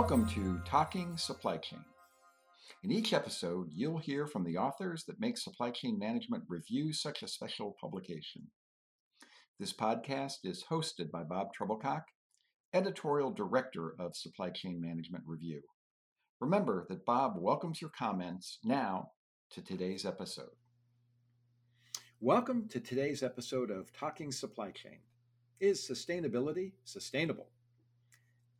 Welcome to Talking Supply Chain. In each episode, you'll hear from the authors that make supply chain management review such a special publication. This podcast is hosted by Bob Trebilcock, editorial director of Supply Chain Management Review. Remember that Bob welcomes your comments now to today's episode. Welcome to today's episode of Talking Supply Chain. Is sustainability sustainable?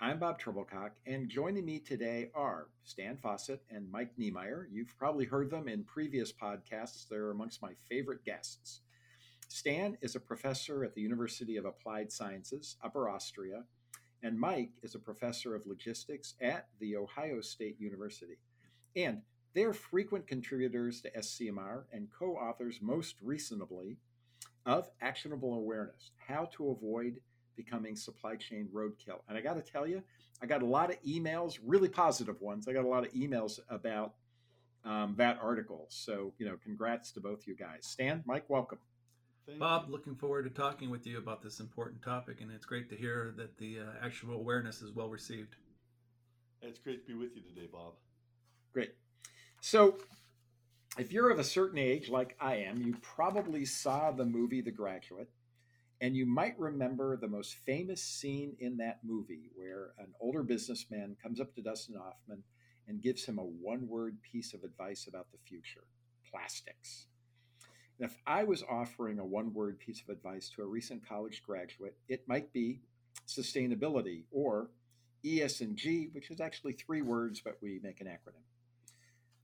I'm Bob Trebilcock, and joining me today are Stan Fawcett and Mike Knemeyer. You've probably heard them in previous podcasts. They're amongst my favorite guests. Stan is a professor at the University of Applied Sciences, Upper Austria, and Mike is a professor of logistics at The Ohio State University. And they're frequent contributors to SCMR and co authors most recently of Actionable Awareness How to Avoid becoming supply chain roadkill. And I got to tell you, I got a lot of emails, really positive ones. I got a lot of emails about um, that article. So, you know, congrats to both you guys. Stan, Mike, welcome. Thank Bob, you. looking forward to talking with you about this important topic. And it's great to hear that the uh, actual awareness is well received. It's great to be with you today, Bob. Great. So, if you're of a certain age, like I am, you probably saw the movie The Graduate. And you might remember the most famous scene in that movie where an older businessman comes up to Dustin Hoffman and gives him a one word piece of advice about the future plastics. And if I was offering a one word piece of advice to a recent college graduate, it might be sustainability or ESG, which is actually three words, but we make an acronym.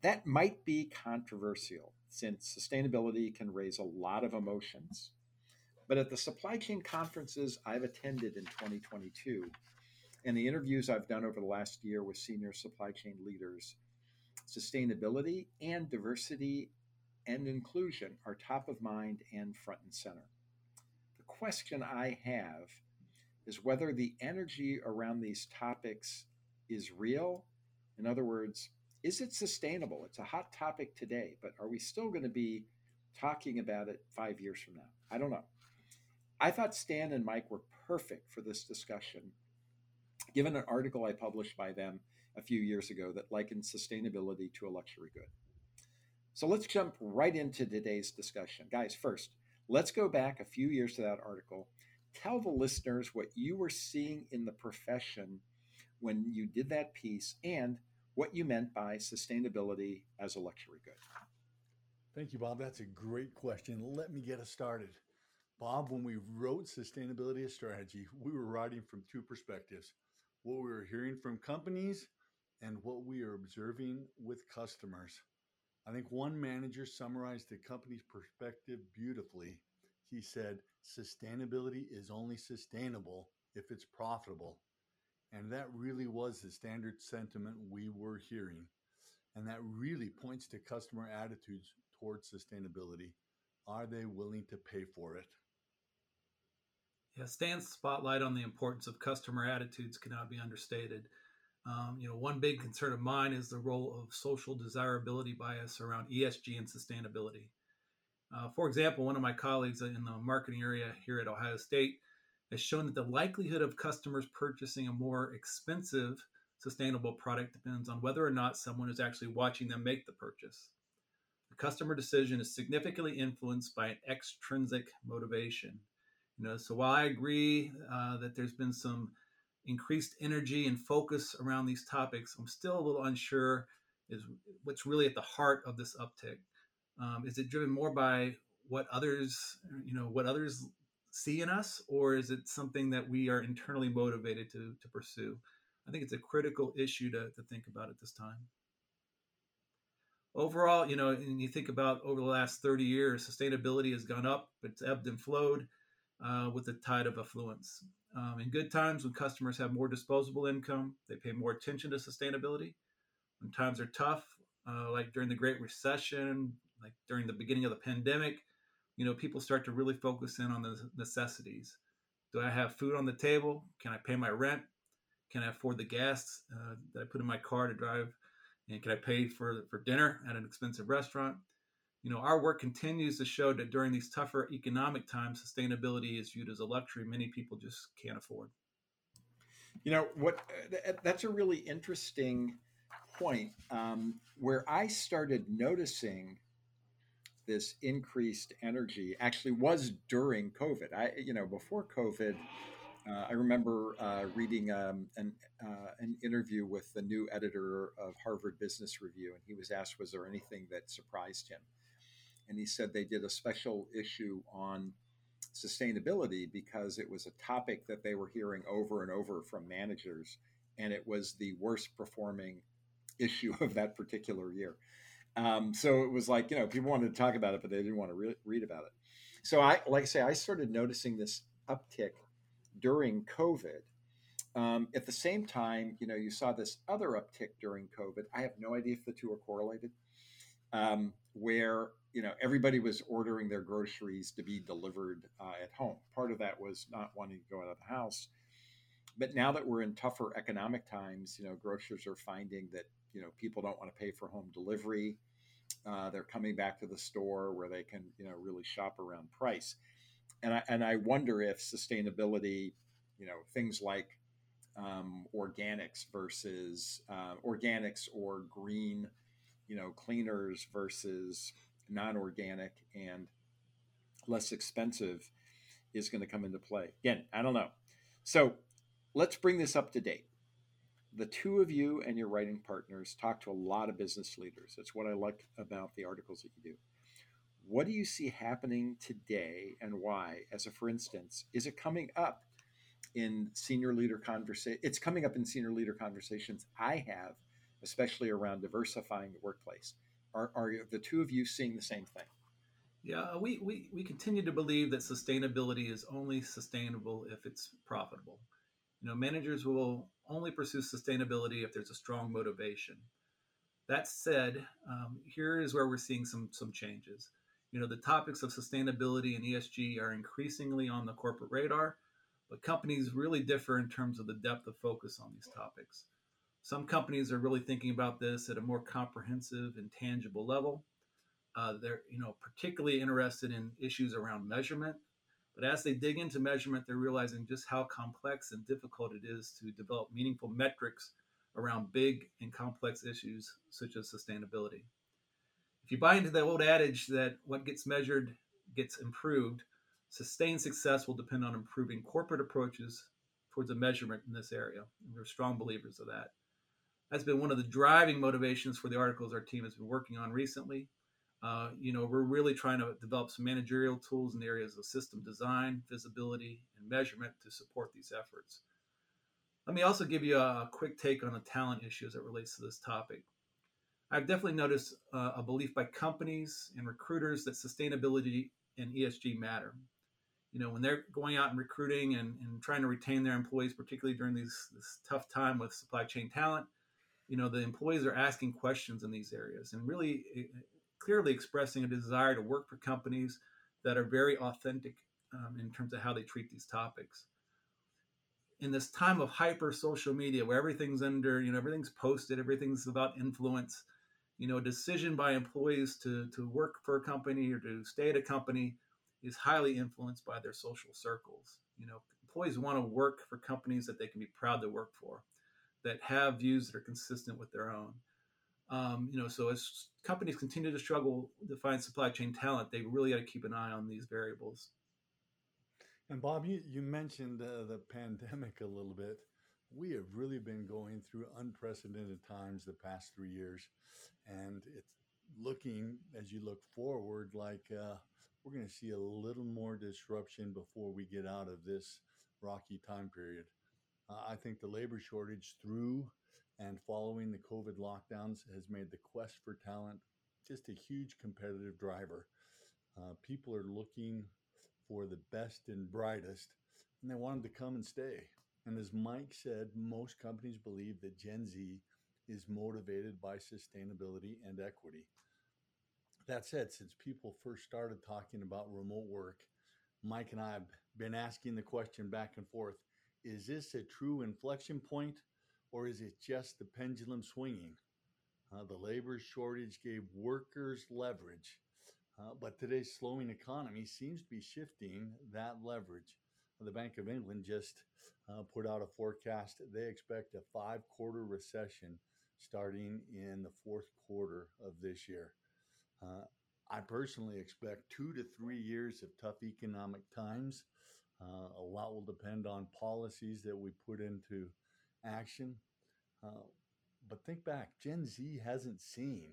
That might be controversial since sustainability can raise a lot of emotions but at the supply chain conferences I've attended in 2022 and the interviews I've done over the last year with senior supply chain leaders, sustainability and diversity and inclusion are top of mind and front and center. The question I have is whether the energy around these topics is real. In other words, is it sustainable? It's a hot topic today, but are we still going to be talking about it five years from now? I don't know. I thought Stan and Mike were perfect for this discussion, given an article I published by them a few years ago that likened sustainability to a luxury good. So let's jump right into today's discussion. Guys, first, let's go back a few years to that article. Tell the listeners what you were seeing in the profession when you did that piece and what you meant by sustainability as a luxury good. Thank you, Bob. That's a great question. Let me get us started. Bob, when we wrote Sustainability Strategy, we were writing from two perspectives what we were hearing from companies and what we are observing with customers. I think one manager summarized the company's perspective beautifully. He said, Sustainability is only sustainable if it's profitable. And that really was the standard sentiment we were hearing. And that really points to customer attitudes towards sustainability. Are they willing to pay for it? Yeah, Stan's spotlight on the importance of customer attitudes cannot be understated. Um, you know, one big concern of mine is the role of social desirability bias around ESG and sustainability. Uh, for example, one of my colleagues in the marketing area here at Ohio State has shown that the likelihood of customers purchasing a more expensive sustainable product depends on whether or not someone is actually watching them make the purchase. The customer decision is significantly influenced by an extrinsic motivation. You know, so while I agree uh, that there's been some increased energy and focus around these topics, I'm still a little unsure is what's really at the heart of this uptick. Um, is it driven more by what others, you know, what others see in us, or is it something that we are internally motivated to to pursue? I think it's a critical issue to, to think about at this time. Overall, you know, and you think about over the last 30 years, sustainability has gone up, it's ebbed and flowed uh, with the tide of affluence. Um, in good times, when customers have more disposable income, they pay more attention to sustainability. When times are tough, uh, like during the Great Recession, like during the beginning of the pandemic, you know, people start to really focus in on the necessities. Do I have food on the table? Can I pay my rent? Can I afford the gas uh, that I put in my car to drive? And can I pay for for dinner at an expensive restaurant? You know, our work continues to show that during these tougher economic times, sustainability is viewed as a luxury many people just can't afford. You know what? Uh, that's a really interesting point. Um, where I started noticing this increased energy actually was during COVID. I, you know, before COVID, uh, I remember uh, reading um, an, uh, an interview with the new editor of Harvard Business Review, and he was asked, "Was there anything that surprised him?" And he said they did a special issue on sustainability because it was a topic that they were hearing over and over from managers, and it was the worst performing issue of that particular year. Um, so it was like you know people wanted to talk about it, but they didn't want to re- read about it. So I, like I say, I started noticing this uptick during COVID. Um, at the same time, you know, you saw this other uptick during COVID. I have no idea if the two are correlated. Um, where you know everybody was ordering their groceries to be delivered uh, at home. Part of that was not wanting to go out of the house, but now that we're in tougher economic times, you know, grocers are finding that you know people don't want to pay for home delivery. Uh, they're coming back to the store where they can you know really shop around price, and I and I wonder if sustainability, you know, things like um, organics versus uh, organics or green, you know, cleaners versus non-organic and less expensive is going to come into play. Again, I don't know. So let's bring this up to date. The two of you and your writing partners talk to a lot of business leaders. That's what I like about the articles that you do. What do you see happening today and why? As a for instance, is it coming up in senior leader conversation? It's coming up in senior leader conversations I have, especially around diversifying the workplace. Are, are the two of you seeing the same thing? Yeah, we, we, we continue to believe that sustainability is only sustainable if it's profitable. You know, managers will only pursue sustainability if there's a strong motivation. That said, um, here is where we're seeing some some changes. You know, the topics of sustainability and ESG are increasingly on the corporate radar, but companies really differ in terms of the depth of focus on these topics. Some companies are really thinking about this at a more comprehensive and tangible level. Uh, they're you know particularly interested in issues around measurement, but as they dig into measurement, they're realizing just how complex and difficult it is to develop meaningful metrics around big and complex issues such as sustainability. If you buy into the old adage that what gets measured gets improved, sustained success will depend on improving corporate approaches towards a measurement in this area. And we're strong believers of that that's been one of the driving motivations for the articles our team has been working on recently. Uh, you know, we're really trying to develop some managerial tools in the areas of system design, visibility, and measurement to support these efforts. Let me also give you a quick take on the talent issue as it relates to this topic. I've definitely noticed uh, a belief by companies and recruiters that sustainability and ESG matter. You know, when they're going out and recruiting and, and trying to retain their employees, particularly during these, this tough time with supply chain talent, you know the employees are asking questions in these areas and really eh, clearly expressing a desire to work for companies that are very authentic um, in terms of how they treat these topics. In this time of hyper social media where everything's under you know everything's posted everything's about influence you know a decision by employees to to work for a company or to stay at a company is highly influenced by their social circles. You know employees want to work for companies that they can be proud to work for that have views that are consistent with their own. Um, you know, so as companies continue to struggle to find supply chain talent, they really got to keep an eye on these variables. And Bob, you, you mentioned uh, the pandemic a little bit. We have really been going through unprecedented times the past three years, and it's looking as you look forward like uh, we're going to see a little more disruption before we get out of this rocky time period. Uh, I think the labor shortage through and following the COVID lockdowns has made the quest for talent just a huge competitive driver. Uh, people are looking for the best and brightest, and they want them to come and stay. And as Mike said, most companies believe that Gen Z is motivated by sustainability and equity. That said, since people first started talking about remote work, Mike and I have been asking the question back and forth is this a true inflection point or is it just the pendulum swinging? Uh, the labor shortage gave workers leverage, uh, but today's slowing economy seems to be shifting that leverage. the Bank of England just uh, put out a forecast. They expect a five quarter recession starting in the fourth quarter of this year. Uh, I personally expect two to three years of tough economic times. Uh, a lot will depend on policies that we put into action. Uh, but think back, Gen Z hasn't seen,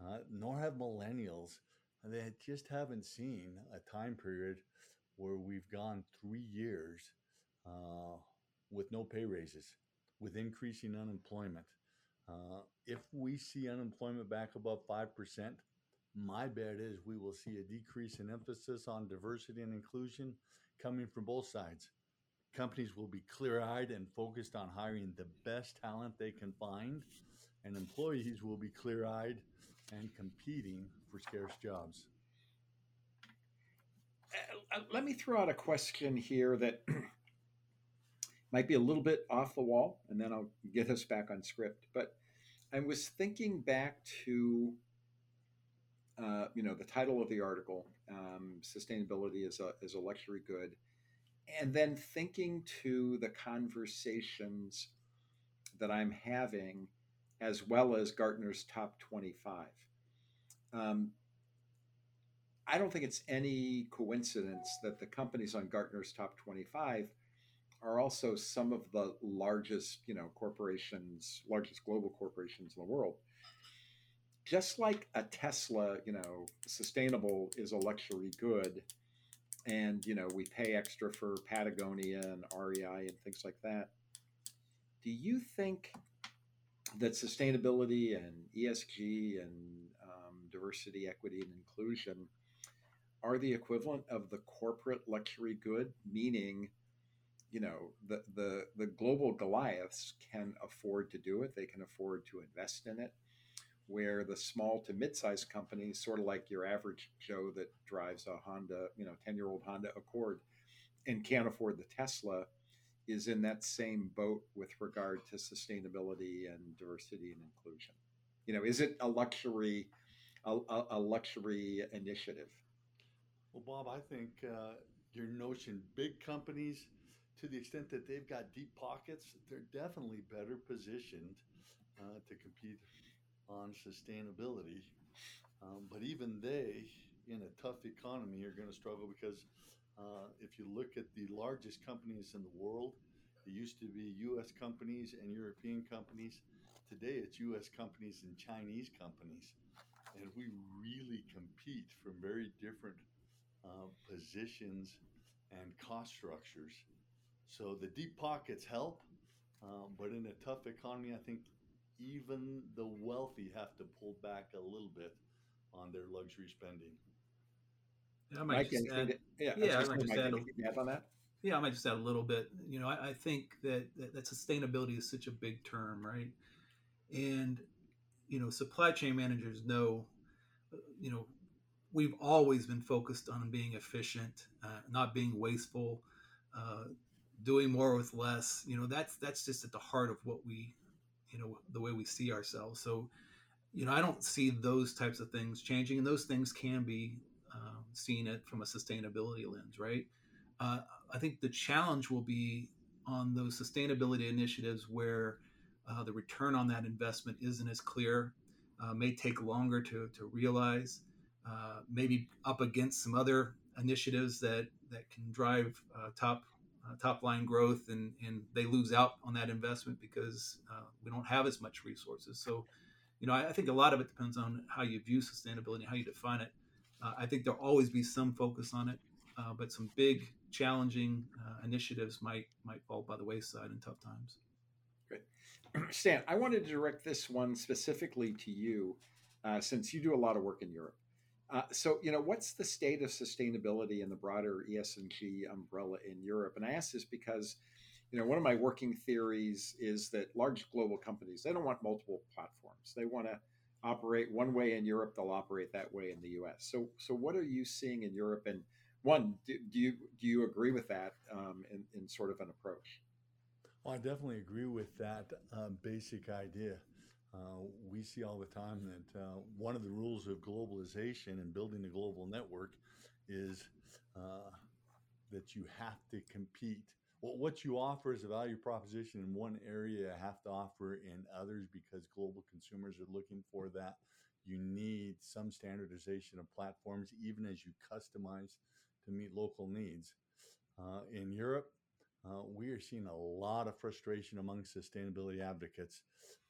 uh, nor have millennials, they just haven't seen a time period where we've gone three years uh, with no pay raises, with increasing unemployment. Uh, if we see unemployment back above 5%, my bet is we will see a decrease in emphasis on diversity and inclusion coming from both sides. Companies will be clear eyed and focused on hiring the best talent they can find, and employees will be clear eyed and competing for scarce jobs. Uh, uh, let me throw out a question here that might be a little bit off the wall, and then I'll get us back on script. But I was thinking back to, uh, you know, the title of the article, um, "Sustainability is a a luxury good," and then thinking to the conversations that I'm having, as well as Gartner's top twenty-five. Um, I don't think it's any coincidence that the companies on Gartner's top 25 are also some of the largest, you know, corporations, largest global corporations in the world. Just like a Tesla, you know, sustainable is a luxury good, and you know we pay extra for Patagonia and REI and things like that. Do you think that sustainability and ESG and um, diversity, equity, and inclusion are the equivalent of the corporate luxury good, meaning you know the the the global goliaths can afford to do it they can afford to invest in it where the small to mid-sized companies sort of like your average joe that drives a honda you know 10 year old honda accord and can't afford the tesla is in that same boat with regard to sustainability and diversity and inclusion. You know is it a luxury a, a luxury initiative? Well bob i think uh, your notion big companies to the extent that they've got deep pockets, they're definitely better positioned uh, to compete on sustainability. Um, but even they, in a tough economy, are going to struggle because uh, if you look at the largest companies in the world, it used to be U.S. companies and European companies. Today, it's U.S. companies and Chinese companies, and we really compete from very different uh, positions and cost structures. So the deep pockets help, um, but in a tough economy, I think even the wealthy have to pull back a little bit on their luxury spending. Yeah, I might Mike, just add, yeah, yeah, I might just add, a, on that. Yeah, I might just add a little bit. You know, I, I think that, that that sustainability is such a big term, right? And you know, supply chain managers know, you know, we've always been focused on being efficient, uh, not being wasteful, uh, doing more with less you know that's that's just at the heart of what we you know the way we see ourselves. So you know i don't see those types of things changing and those things can be um, seen it from a sustainability lens right? Uh, i think the challenge will be on those sustainability initiatives where uh, the return on that investment isn't as clear uh, may take longer to, to realize uh, maybe up against some other initiatives that that can drive uh, top uh, top line growth and, and they lose out on that investment because uh, we don't have as much resources. So, you know, I, I, think a lot of it depends on how you view sustainability how you define it. Uh, I think there'll always be some focus on it, uh, but some big challenging uh, initiatives might might fall by the wayside in tough times. Great, Stan. I wanted to direct this one specifically to you, uh, since you do a lot of work in Europe. Uh, so, you know, what's the state of sustainability in the broader ESG umbrella in Europe? And I ask this because, you know, one of my working theories is that large global companies they don't want multiple platforms. They want to operate one way in Europe. They'll operate that way in the U.S. So, so what are you seeing in Europe? And one, do, do you do you agree with that um, in, in sort of an approach? Well, I definitely agree with that um, basic idea. Uh, we see all the time that uh, one of the rules of globalization and building a global network is uh, that you have to compete. Well, what you offer as a value proposition in one area, you have to offer in others because global consumers are looking for that. You need some standardization of platforms, even as you customize to meet local needs. Uh, in Europe, uh, we are seeing a lot of frustration among sustainability advocates,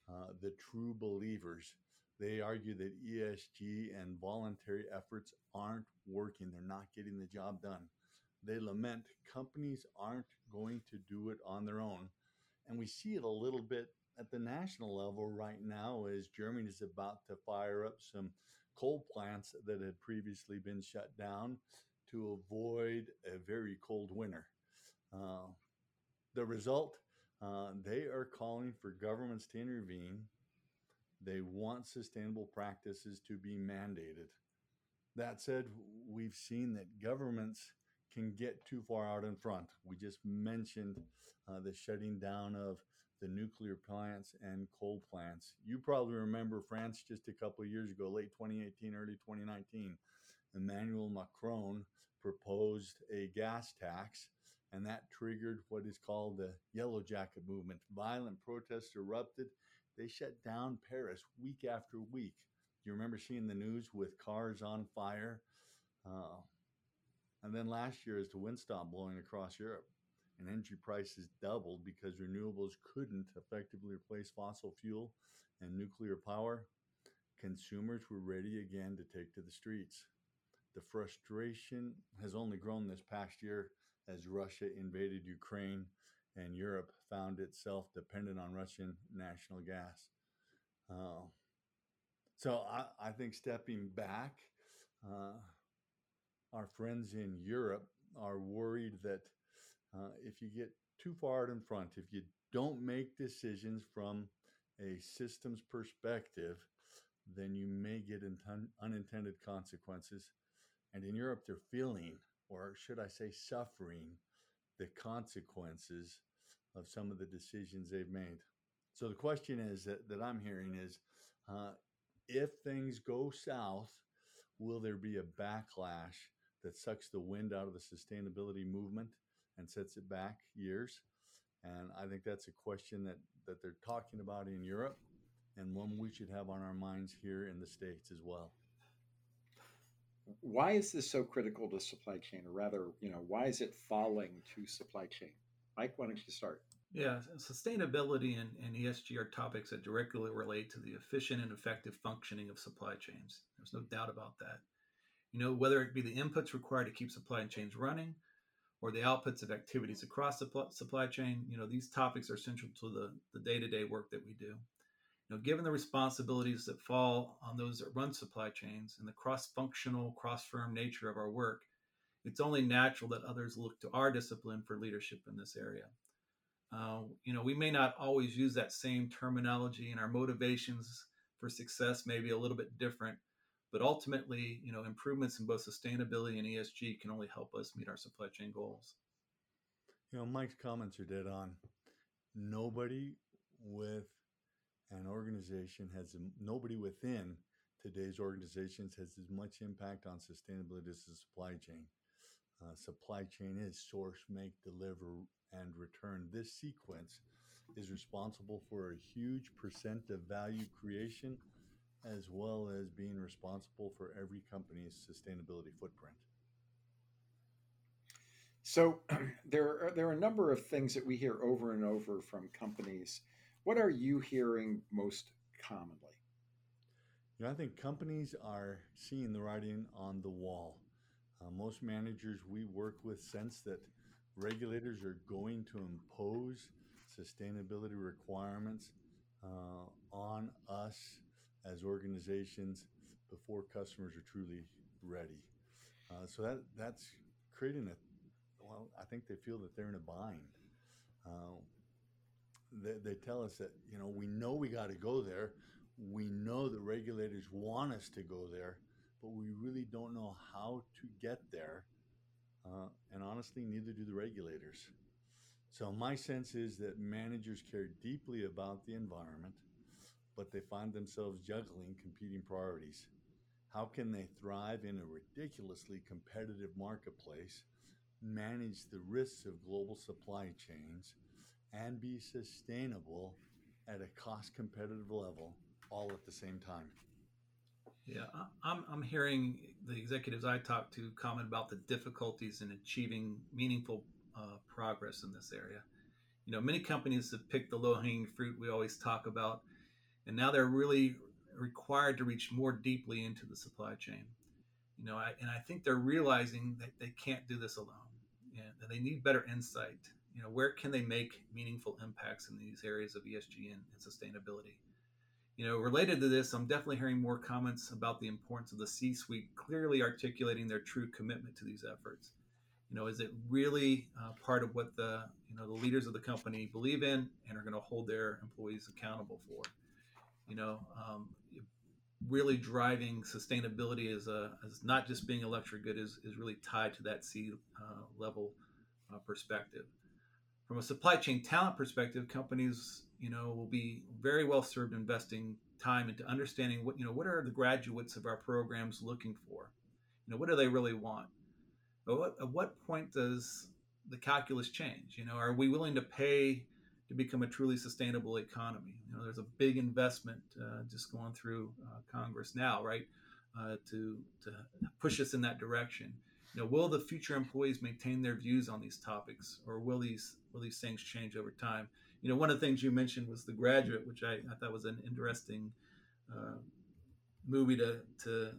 uh, the true believers. They argue that ESG and voluntary efforts aren't working, they're not getting the job done. They lament companies aren't going to do it on their own. And we see it a little bit at the national level right now as Germany is about to fire up some coal plants that had previously been shut down to avoid a very cold winter. Uh, the result, uh, they are calling for governments to intervene. They want sustainable practices to be mandated. That said, we've seen that governments can get too far out in front. We just mentioned uh, the shutting down of the nuclear plants and coal plants. You probably remember France just a couple of years ago, late 2018, early 2019. Emmanuel Macron proposed a gas tax, and that triggered what is called the Yellow Jacket movement. Violent protests erupted. They shut down Paris week after week. You remember seeing the news with cars on fire? Uh, and then last year, as the wind stopped blowing across Europe, and energy prices doubled because renewables couldn't effectively replace fossil fuel and nuclear power, consumers were ready again to take to the streets. The frustration has only grown this past year as Russia invaded Ukraine and Europe found itself dependent on Russian national gas. Uh, so I, I, think stepping back, uh, our friends in Europe are worried that uh, if you get too far out in front, if you don't make decisions from a systems perspective, then you may get unintended consequences. And in Europe, they're feeling, or should I say, suffering, the consequences of some of the decisions they've made. So the question is that, that I'm hearing is uh, if things go south, will there be a backlash that sucks the wind out of the sustainability movement and sets it back years? And I think that's a question that, that they're talking about in Europe and one we should have on our minds here in the States as well. Why is this so critical to supply chain, or rather, you know, why is it falling to supply chain? Mike, why don't you start? Yeah, sustainability and, and ESG are topics that directly relate to the efficient and effective functioning of supply chains. There's no doubt about that. You know, whether it be the inputs required to keep supply chains running or the outputs of activities across the supply chain, you know, these topics are central to the, the day-to-day work that we do. You know, given the responsibilities that fall on those that run supply chains and the cross-functional, cross-firm nature of our work, it's only natural that others look to our discipline for leadership in this area. Uh, you know, we may not always use that same terminology, and our motivations for success may be a little bit different but ultimately, you know, improvements in both sustainability and ESG can only help us meet our supply chain goals. You know, Mike's comments are dead on. Nobody with an organization has nobody within today's organizations has as much impact on sustainability as the supply chain. Uh, supply chain is source, make, deliver, and return. This sequence is responsible for a huge percent of value creation as well as being responsible for every company's sustainability footprint. So there are, there are a number of things that we hear over and over from companies. What are you hearing most commonly? You know, I think companies are seeing the writing on the wall. Uh, most managers we work with sense that regulators are going to impose sustainability requirements uh, on us as organizations before customers are truly ready. Uh, so that that's creating a well, I think they feel that they're in a bind. Uh, they, they tell us that you know we know we got to go there. We know the regulators want us to go there, but we really don't know how to get there. Uh, and honestly, neither do the regulators. So my sense is that managers care deeply about the environment but they find themselves juggling competing priorities. How can they thrive in a ridiculously competitive marketplace manage the risks of global supply chains, and be sustainable at a cost competitive level all at the same time. Yeah, I'm, I'm hearing the executives I talk to comment about the difficulties in achieving meaningful uh, progress in this area. You know, many companies have picked the low hanging fruit we always talk about, and now they're really required to reach more deeply into the supply chain. You know, I, and I think they're realizing that they can't do this alone, and they need better insight. You know, where can they make meaningful impacts in these areas of ESG and, and sustainability? You know, related to this, I'm definitely hearing more comments about the importance of the C-suite clearly articulating their true commitment to these efforts. You know, is it really uh, part of what the you know the leaders of the company believe in and are going to hold their employees accountable for? You know, um, really driving sustainability as a as not just being a luxury good is, is really tied to that C uh, level uh, perspective. From a supply chain talent perspective, companies you know will be very well served investing time into understanding what you know what are the graduates of our programs looking for. You know what do they really want? But what, at what point does the calculus change? You know, are we willing to pay to become a truly sustainable economy. You know, there's a big investment uh, just going through uh, Congress now, right, uh, to to push us in that direction. Know, will the future employees maintain their views on these topics, or will these will these things change over time? You know, one of the things you mentioned was The Graduate, which I, I thought was an interesting uh, movie to to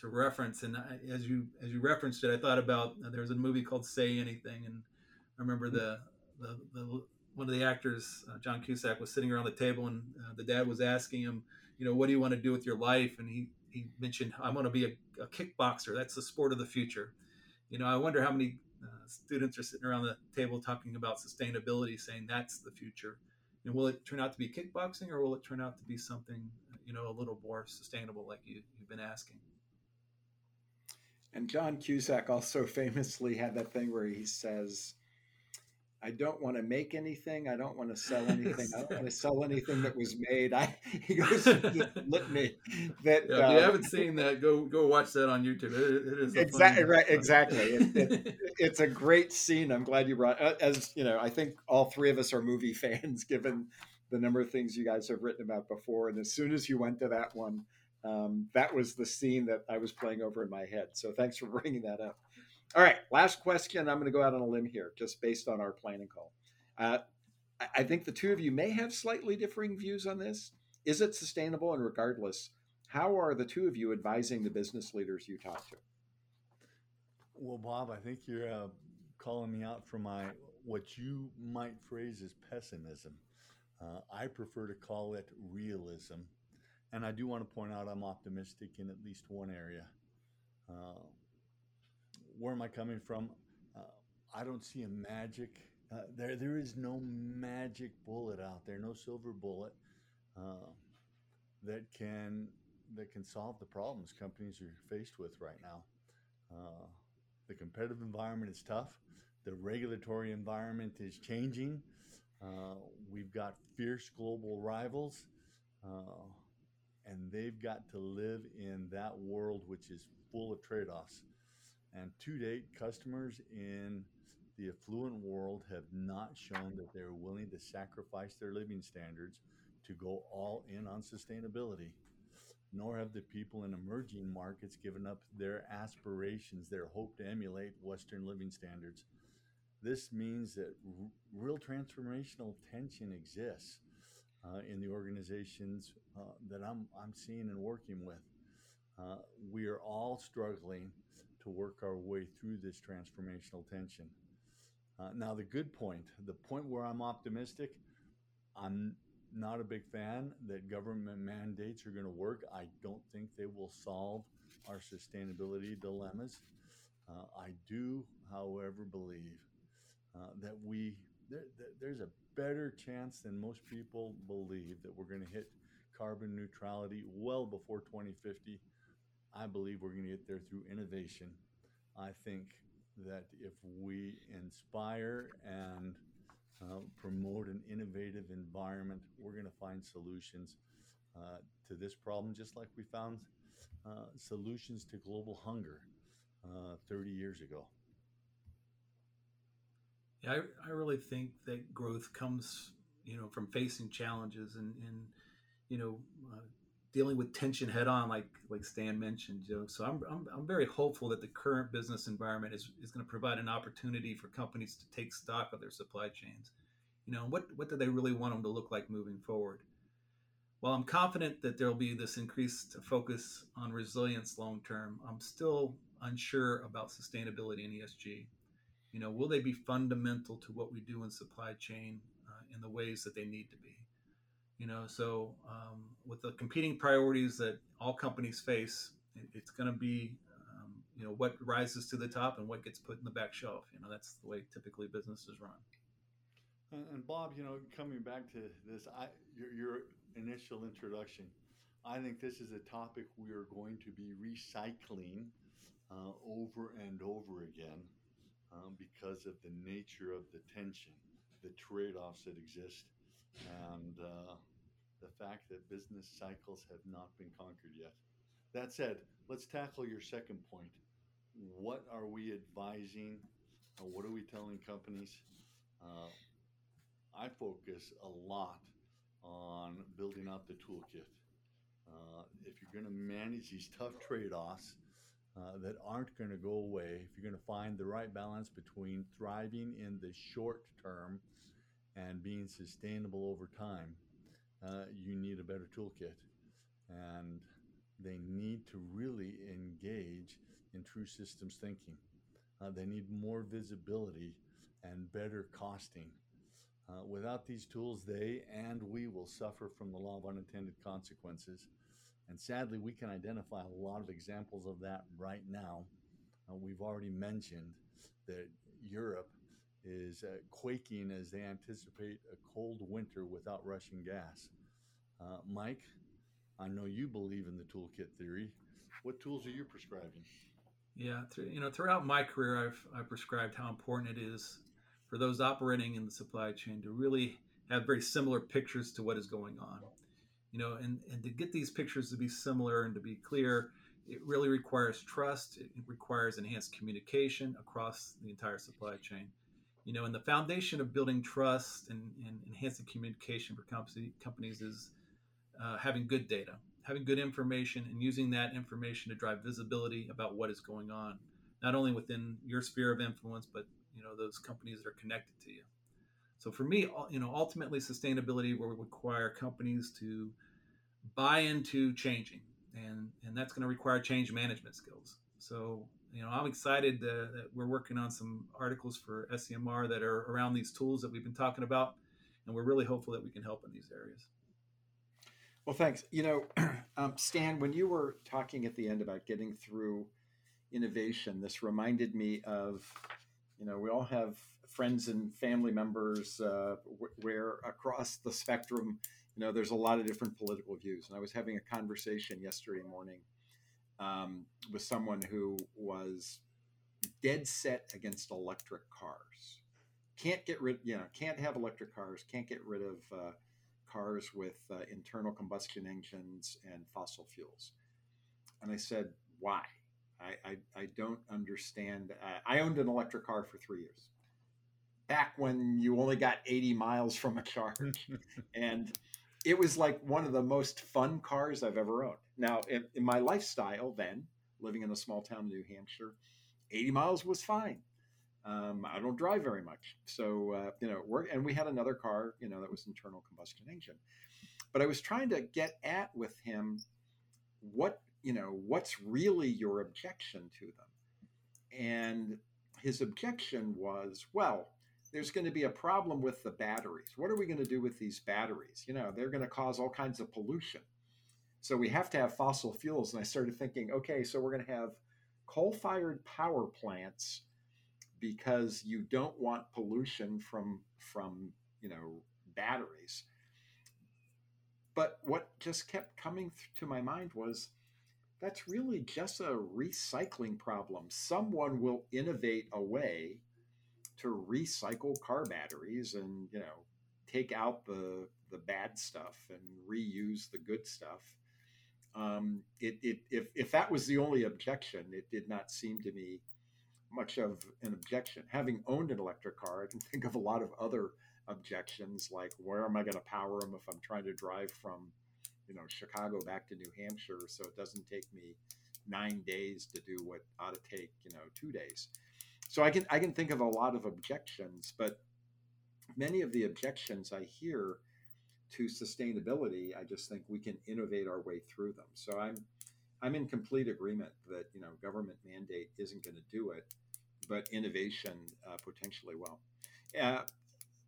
to reference. And I, as you as you referenced it, I thought about uh, there was a movie called Say Anything, and I remember the the, the one of the actors, uh, John Cusack, was sitting around the table, and uh, the dad was asking him, you know, what do you want to do with your life? And he he mentioned, I want to be a, a kickboxer. That's the sport of the future. You know, I wonder how many uh, students are sitting around the table talking about sustainability, saying that's the future. And will it turn out to be kickboxing, or will it turn out to be something, you know, a little more sustainable, like you, you've been asking? And John Cusack also famously had that thing where he says, I don't want to make anything. I don't want to sell anything. I don't want to sell anything that was made. I he goes litany that. Yeah, if you uh, haven't seen that, go go watch that on YouTube. it, it is exactly right. Exactly. It, it, it's a great scene. I'm glad you brought. Uh, as you know, I think all three of us are movie fans, given the number of things you guys have written about before. And as soon as you went to that one, um, that was the scene that I was playing over in my head. So thanks for bringing that up. All right, last question. I'm going to go out on a limb here, just based on our planning call. Uh, I think the two of you may have slightly differing views on this. Is it sustainable? And regardless, how are the two of you advising the business leaders you talk to? Well, Bob, I think you're uh, calling me out for my what you might phrase as pessimism. Uh, I prefer to call it realism. And I do want to point out I'm optimistic in at least one area. Uh, where am I coming from? Uh, I don't see a magic. Uh, there, there is no magic bullet out there, no silver bullet uh, that can that can solve the problems companies are faced with right now. Uh, the competitive environment is tough. The regulatory environment is changing. Uh, we've got fierce global rivals, uh, and they've got to live in that world which is full of trade-offs. And to date, customers in the affluent world have not shown that they're willing to sacrifice their living standards to go all in on sustainability. Nor have the people in emerging markets given up their aspirations, their hope to emulate Western living standards. This means that r- real transformational tension exists uh, in the organizations uh, that I'm, I'm seeing and working with. Uh, we are all struggling to work our way through this transformational tension. Uh, now, the good point, the point where I'm optimistic, I'm not a big fan that government mandates are going to work. I don't think they will solve our sustainability dilemmas. Uh, I do, however, believe uh, that we there, there's a better chance than most people believe that we're going to hit carbon neutrality well before 2050 I believe we're going to get there through innovation. I think that if we inspire and uh, promote an innovative environment, we're going to find solutions uh, to this problem, just like we found uh, solutions to global hunger uh, 30 years ago. Yeah, I, I really think that growth comes, you know, from facing challenges and, and you know, uh, dealing with tension head on, like like Stan mentioned. Know? So I'm, I'm, I'm very hopeful that the current business environment is, is going to provide an opportunity for companies to take stock of their supply chains. You know, what what do they really want them to look like moving forward? While I'm confident that there will be this increased focus on resilience long term, I'm still unsure about sustainability and ESG. You know, will they be fundamental to what we do in supply chain uh, in the ways that they need to be? You know, so um, with the competing priorities that all companies face, it, it's going to be, um, you know, what rises to the top and what gets put in the back shelf. You know, that's the way typically businesses run. And, and Bob, you know, coming back to this, I your, your initial introduction, I think this is a topic we are going to be recycling uh, over and over again um, because of the nature of the tension, the trade offs that exist, and uh, the fact that business cycles have not been conquered yet. That said, let's tackle your second point. What are we advising? What are we telling companies? Uh, I focus a lot on building out the toolkit. Uh, if you're going to manage these tough trade offs uh, that aren't going to go away, if you're going to find the right balance between thriving in the short term and being sustainable over time, uh, you need a better toolkit. And they need to really engage in true systems thinking. Uh, they need more visibility and better costing. Uh, without these tools, they and we will suffer from the law of unintended consequences. And sadly, we can identify a lot of examples of that right now. Uh, we've already mentioned that Europe is uh, quaking as they anticipate a cold winter without Russian gas. Uh, Mike, I know you believe in the toolkit theory. What tools are you prescribing? Yeah, th- you know, throughout my career, I've, I've prescribed how important it is for those operating in the supply chain to really have very similar pictures to what is going on. You know, and, and to get these pictures to be similar and to be clear, it really requires trust. It requires enhanced communication across the entire supply chain you know and the foundation of building trust and, and enhancing communication for company, companies is uh, having good data having good information and using that information to drive visibility about what is going on not only within your sphere of influence but you know those companies that are connected to you. So for me you know ultimately sustainability will require companies to buy into changing and and that's going to require change management skills. So you know, I'm excited that, we're working on some articles for SCMR that are around these tools that we've been talking about, and we're really hopeful that we can help in these areas. Well, thanks. You know, um, Stan, when you were talking at the end about getting through innovation, this reminded me of, you know, we all have friends and family members uh, where across the spectrum, you know, there's a lot of different political views. And I was having a conversation yesterday morning um, with someone who was dead set against electric cars. Can't get rid, you know, can't have electric cars. Can't get rid of uh, cars with uh, internal combustion engines and fossil fuels. And I said, why? I, I, I don't understand. I owned an electric car for three years. Back when you only got 80 miles from a charge. and it was like one of the most fun cars I've ever owned. Now, in, in, my lifestyle then, living in a small town in New Hampshire, 80 miles was fine. Um, I don't drive very much. So, uh, you know, and we had another car, you know, that was internal combustion engine. But I was trying to get at with him what, you know, what's really your objection to them? And his objection was, well, there's going to be a problem with the batteries. What are we going to do with these batteries? You know, they're going to cause all kinds of pollution. So we have to have fossil fuels. And I started thinking, okay, so we're going to have coal fired power plants because you don't want pollution from from you know batteries but what just kept coming to my mind was that's really just a recycling problem someone will innovate a way to recycle car batteries and you know take out the the bad stuff and reuse the good stuff. Um, it, it if if that was the only objection, it did not seem to me much of an objection. Having owned an electric car, I can think of a lot of other objections, like where am I going to power them if I'm trying to drive from, you know, Chicago back to New Hampshire, so it doesn't take me nine days to do what ought to take, you know, two days. So I can I can think of a lot of objections, but many of the objections I hear to sustainability, I just think we can innovate our way through them. So I'm I'm in complete agreement that you know government mandate isn't going to do it, but innovation uh, potentially will. Uh,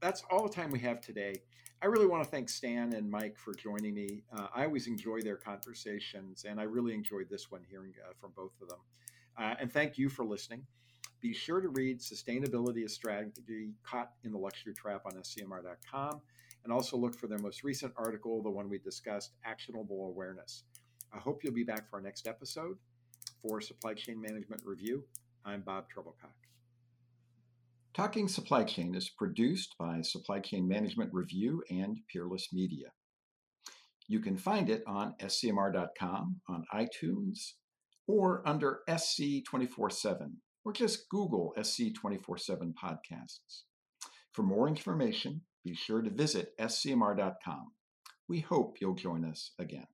that's all the time we have today. I really want to thank Stan and Mike for joining me. Uh, I always enjoy their conversations, and I really enjoyed this one hearing uh, from both of them. Uh, and thank you for listening. Be sure to read Sustainability a Strategy Caught in the Luxury Trap on scmr.com, and also look for their most recent article, the one we discussed, Actionable Awareness. I hope you'll be back for our next episode. For Supply Chain Management Review, I'm Bob Trebilcock. Talking Supply Chain is produced by Supply Chain Management Review and Peerless Media. You can find it on scmr.com, on iTunes, or under SC 24 7, or just Google SC 24 7 podcasts. For more information, be sure to visit scmr.com. We hope you'll join us again.